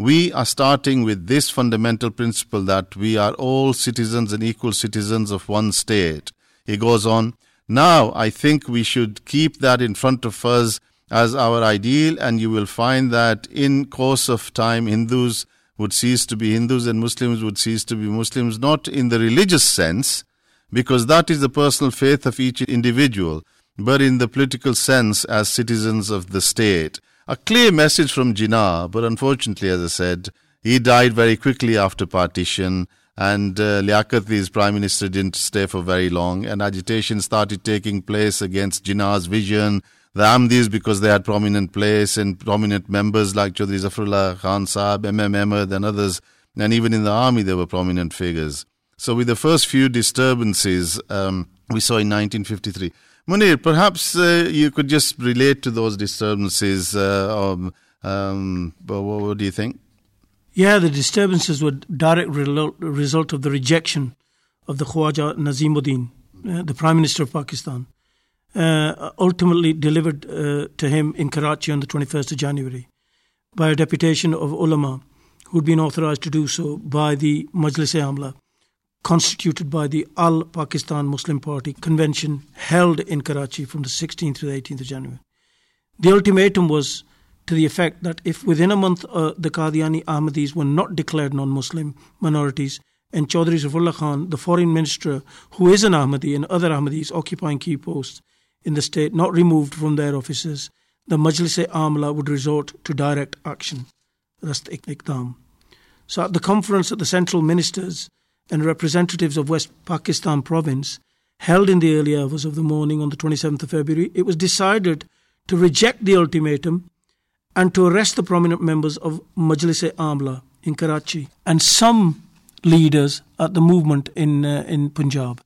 we are starting with this fundamental principle that we are all citizens and equal citizens of one state. He goes on, now I think we should keep that in front of us as our ideal and you will find that in course of time Hindus would cease to be Hindus and Muslims would cease to be Muslims, not in the religious sense, because that is the personal faith of each individual, but in the political sense as citizens of the state a clear message from Jinnah, but unfortunately, as I said, he died very quickly after partition, and uh, his prime minister, didn't stay for very long, and agitation started taking place against Jinnah's vision. The Ahmadis, because they had prominent place and prominent members like Chaudhry Zafarullah Khan Saab, M.M. Ahmed, and others, and even in the army there were prominent figures. So, with the first few disturbances um, we saw in 1953, Munir, perhaps uh, you could just relate to those disturbances. Uh, um, um, what, what, do you think? Yeah, the disturbances were direct result of the rejection of the Khwaja Nazimuddin, uh, the Prime Minister of Pakistan, uh, ultimately delivered uh, to him in Karachi on the 21st of January. by a deputation of ulama who'd been authorized to do so by the Majlis e Amla, constituted by the Al Pakistan Muslim Party convention held in Karachi from the 16th to the 18th of January. The ultimatum was to the effect that if within a month uh, the Qadiani Ahmadis were not declared non Muslim minorities, and Chaudhry Zafrullah Khan, the foreign minister, who is an Ahmadi, and other Ahmadis occupying key posts in the state, not removed from their offices, the Majlis-e-Amla would resort to direct action. Rast Ikdam. So at the conference of the central ministers and representatives of West Pakistan province, held in the early hours of the morning on the 27th of February, it was decided to reject the ultimatum and to arrest the prominent members of Majlis-e-Amla in Karachi and some leaders at the movement in uh, in Punjab.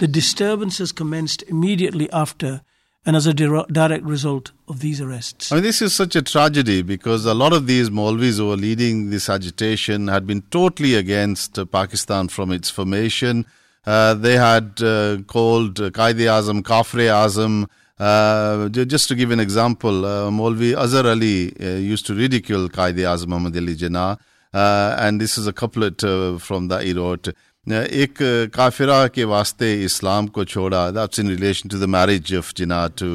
The disturbances commenced immediately after and as a direct result of these arrests. I mean, this is such a tragedy because a lot of these Maulvis who were leading this agitation had been totally against Pakistan from its formation. Uh, they had uh, called uh, Azam Kafre Azam. Uh, just to give an example, uh, Maulvi Azhar Ali uh, used to ridicule Qaid Azam Muhammad Ali Jinnah, uh, and this is a couplet uh, from that he wrote. एक काफिरा के वास्ते इस्लाम को छोड़ा that's in relation to the marriage of Jinnah to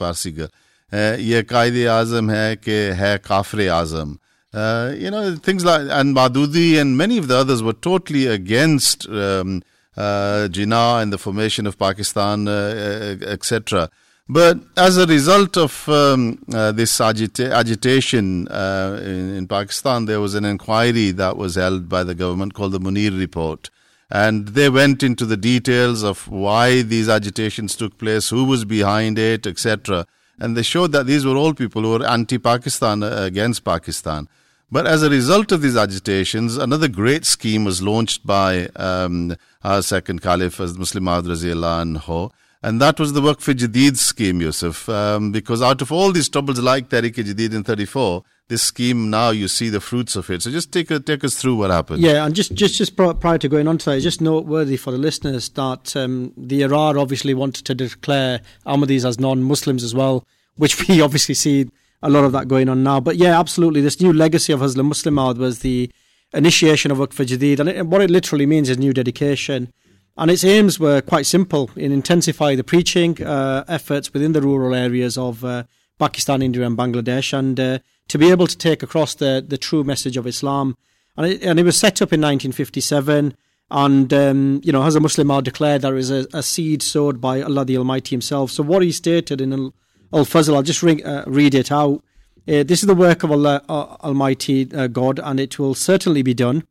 Parsi girl ये कायद आजम है कि है काफर आजम uh, you know, things like, and Madudi and many of the others were totally against um, uh, Jinnah and the formation of Pakistan, uh, etc. But as a result of um, uh, this agita- agitation uh, in, in, Pakistan, there was an inquiry that was held by the government called the Munir Report. And they went into the details of why these agitations took place, who was behind it, etc. And they showed that these were all people who were anti Pakistan, uh, against Pakistan. But as a result of these agitations, another great scheme was launched by um, our second caliph, as Musleh Maud anhu, and that was the Waqf Jadid scheme, Yusuf, um, because out of all these troubles like Tahrik Jadid in 34, this scheme now you see the fruits of it. So just take, a, take us through what happened. Yeah, and just, just, just prior to going on to that, it's just noteworthy for the listeners that um, the Ahrar obviously wanted to declare Ahmadis as non Muslims as well, which we obviously see a lot of that going on now. But yeah, absolutely, this new legacy of Muslim was the initiation of Waqf Jadid, and, it, what it literally means is new dedication. And its aims were quite simple in intensify the preaching uh, efforts within the rural areas of uh, Pakistan, India, and Bangladesh, and uh, to be able to take across the, the true message of Islam. And it, and it was set up in 1957. And, um, you know, as a Muslim, I'll declare there is a, a, seed sowed by Allah the Almighty Himself. So, what He stated in Al Fazl, I'll just ring, uh, read it out. Uh, this is the work of Allah uh, Almighty God, and it will certainly be done.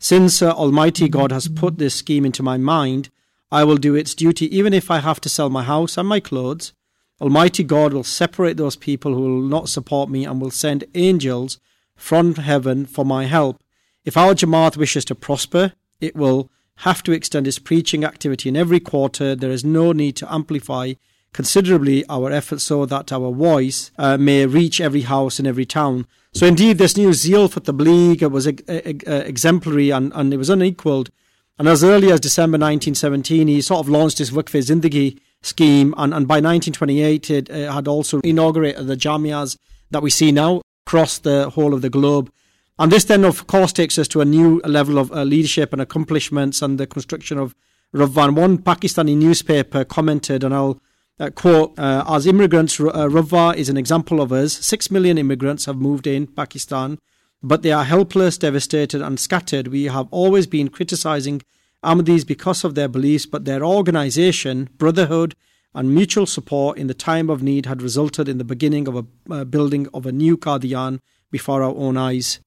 Since uh, Almighty God has put this scheme into my mind, I will do its duty even if I have to sell my house and my clothes. Almighty God will separate those people who will not support me and will send angels from heaven for my help. If our Jamaat wishes to prosper, it will have to extend its preaching activity in every quarter. There is no need to amplify considerably our efforts so that our voice uh, may reach every house in every town. So indeed, this new zeal for the Tabligh was uh, exemplary and, and it was unequalled. And as early as December 1917, he sort of launched his Waqf Zindagi scheme. And, and by 1928, it had also inaugurated the jamias that we see now across the whole of the globe. And this then, of course, takes us to a new level of uh, leadership and accomplishments and the construction of Rabwa. One Pakistani newspaper commented, and I'll uh, quote, uh, as immigrants, uh, Rabwa is an example of us. Six million immigrants have moved in Pakistan, but they are helpless, devastated, and scattered. We have always been criticizing Ahmadis because of their beliefs, but their organization, brotherhood, and mutual support in the time of need had resulted in the beginning of a uh, building of a new Qadian before our own eyes.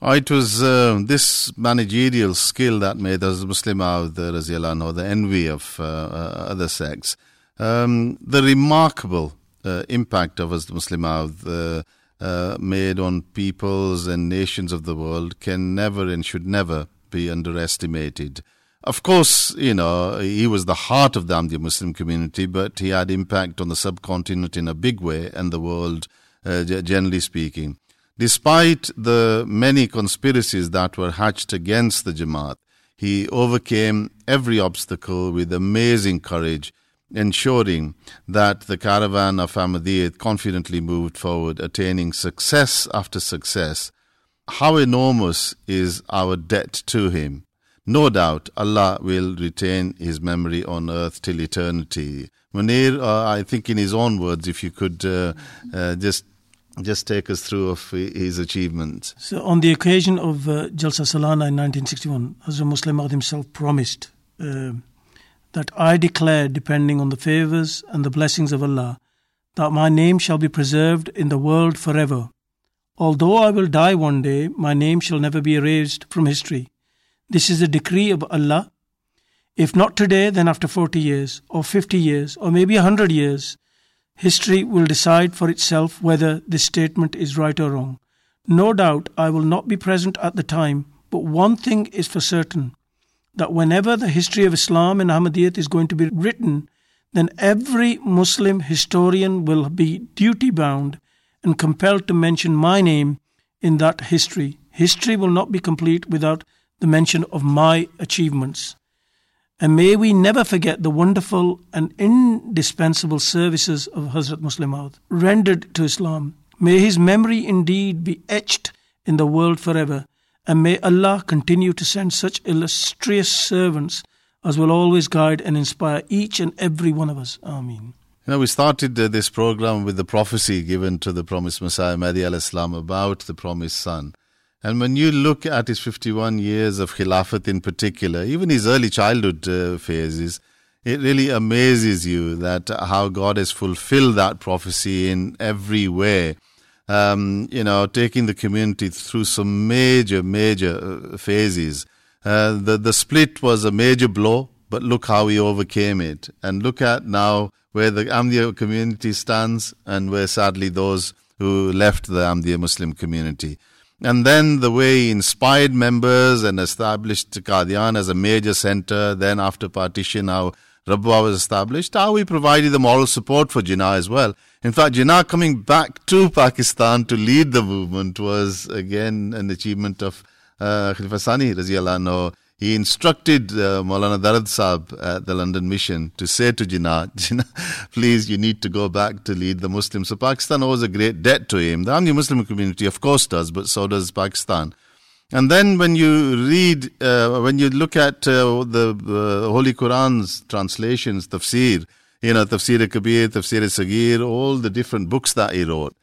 Oh, it was uh, this managerial skill that made us Musleh Maud the envy of uh, uh, other sects. Um, the remarkable uh, impact of as Muslim uh, uh, made on peoples and nations of the world can never and should never be underestimated. Of course, you know, he was the heart of the Ahmadiyya Muslim community, but he had impact on the subcontinent in a big way and the world, uh, generally speaking. Despite the many conspiracies that were hatched against the Jamaat, he overcame every obstacle with amazing courage ensuring that the caravan of Ahmadiyyat confidently moved forward, attaining success after success. How enormous is our debt to him. No doubt Allah will retain his memory on earth till eternity. Munir, uh, I think in his own words, if you could uh, uh, just just take us through of his achievements. So, on the occasion of uh, Jalsa Salana in 1961, Hazrat Muslim himself promised uh, that I declare, depending on the favors and the blessings of Allah, that my name shall be preserved in the world forever. Although I will die one day, my name shall never be erased from history. This is the decree of Allah. If not today, then after 40 years, or 50 years, or maybe 100 years, history will decide for itself whether this statement is right or wrong. No doubt I will not be present at the time, but one thing is for certain that whenever the history of Islam and Ahmadiyyat is going to be written, then every Muslim historian will be duty bound and compelled to mention my name in that history. History will not be complete without the mention of my achievements. And may we never forget the wonderful and indispensable services of Hazrat Muslim rendered to Islam. May his memory indeed be etched in the world forever. And may Allah continue to send such illustrious servants as will always guide and inspire each and every one of us. Ameen. You know, we started uh, this program with the prophecy given to the promised Messiah, Mahdi al-Islam, about the promised son. And when you look at his 51 years of Khilafat in particular, even his early childhood uh, phases, it really amazes you that how God has fulfilled that prophecy in every way um, you know, taking the community through some major, major uh, phases. Uh, the the split was a major blow, but look how he overcame it, and look at now where the Ahmadiyya community stands, and where sadly those who left the Ahmadiyya Muslim community. And then the way he inspired members and established Qadian as a major center. Then after partition, how Rabwa was established, how he provided the moral support for Jinnah as well. In fact, Jinnah coming back to Pakistan to lead the movement was again an achievement of uh, Khalifa Sani anhu. He instructed uh, Maulana Dard Saab at the London Mission to say to Jinnah, Jinnah, please, you need to go back to lead the Muslims. So Pakistan owes a great debt to him. The Ahmadi Muslim community, of course, does, but so does Pakistan. And then when you read, uh, when you look at uh, the uh, Holy Quran's translations, tafsir, you know, Tafsir Kabir, Tafsir Sagir, all the different books that he wrote.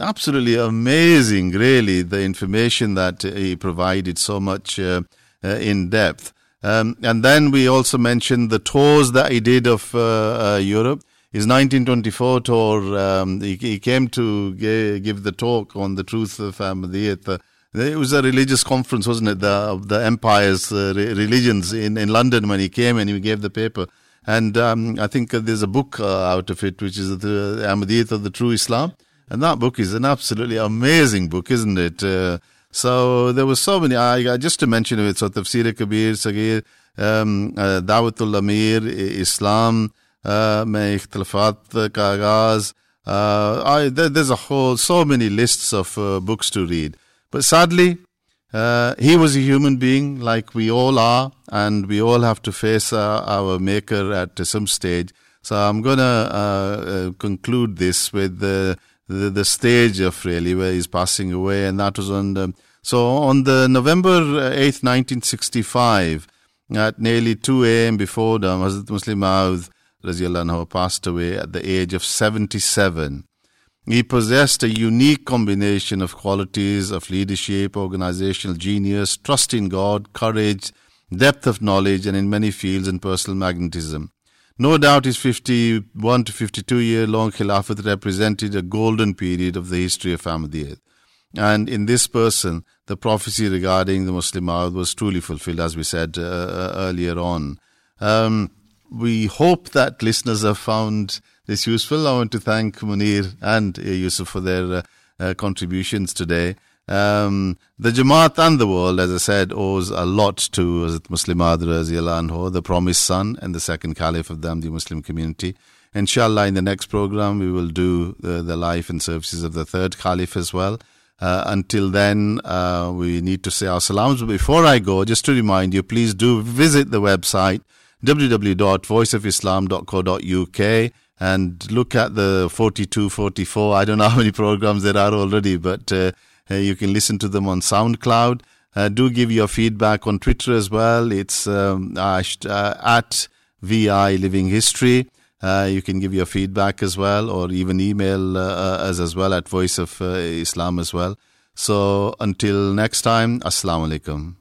Absolutely amazing, really, the information that he provided so much uh, in depth. Um, and then we also mentioned the tours that he did of uh, uh Europe. His 1924 tour, um, he, he, came to g- give the talk on the truth of Ahmadiyyat. it was a religious conference, wasn't it? The, of the empire's uh, re- religions in, in London when he came and he gave the paper. And um, I think uh, there's a book uh, out of it, which is the Ahmadiyyat of the True Islam. And that book is an absolutely amazing book, isn't it? Uh, so there were so many. I, just to mention it, so Tafsir Kabir, Sagir, um, uh, Dawatul Amir, Islam, uh, Mein Ikhtilafat Ka uh, there, there's a whole, so many lists of uh, books to read. But sadly, uh, he was a human being like we all are, and we all have to face uh, our Maker at some stage. So I'm going to uh, uh, conclude this with the, the, stage of really where he's passing away, and that was on the so on the November 8th, 1965, at nearly 2 a.m. before the Hazrat Musleh Maud passed away at the age of 77. He possessed a unique combination of qualities of leadership, organizational genius, trust in God, courage, depth of knowledge, and in many fields and personal magnetism. No doubt his 51 to 52 year long Khilafat represented a golden period of the history of Ahmadiyyat. And in this person, the prophecy regarding the Musleh Maud was truly fulfilled, as we said uh, uh earlier on. Um, we hope that listeners have found this useful. I want to thank Munir and Yusuf for their uh, uh, contributions today. Um, the Jamaat and the world, as I said, owes a lot to Hazrat Muslim Adra the promised son and the second caliph of the Muslim community. Inshallah, in the next program, we will do the, the life and services of the third caliph as well. Uh, until then, uh, we need to say our salams. But before I go, just to remind you, please do visit the website www.voiceofislam.co.uk and look at the 42, 44. I don't know how many programs there are already, but uh, you can listen to them on SoundCloud. Uh, do give your feedback on Twitter as well. It's um, uh, at VI Living History. Uh, you can give your feedback as well, or even email uh, us as well at Voice of Islam as well. So until next time, Assalamu alaikum.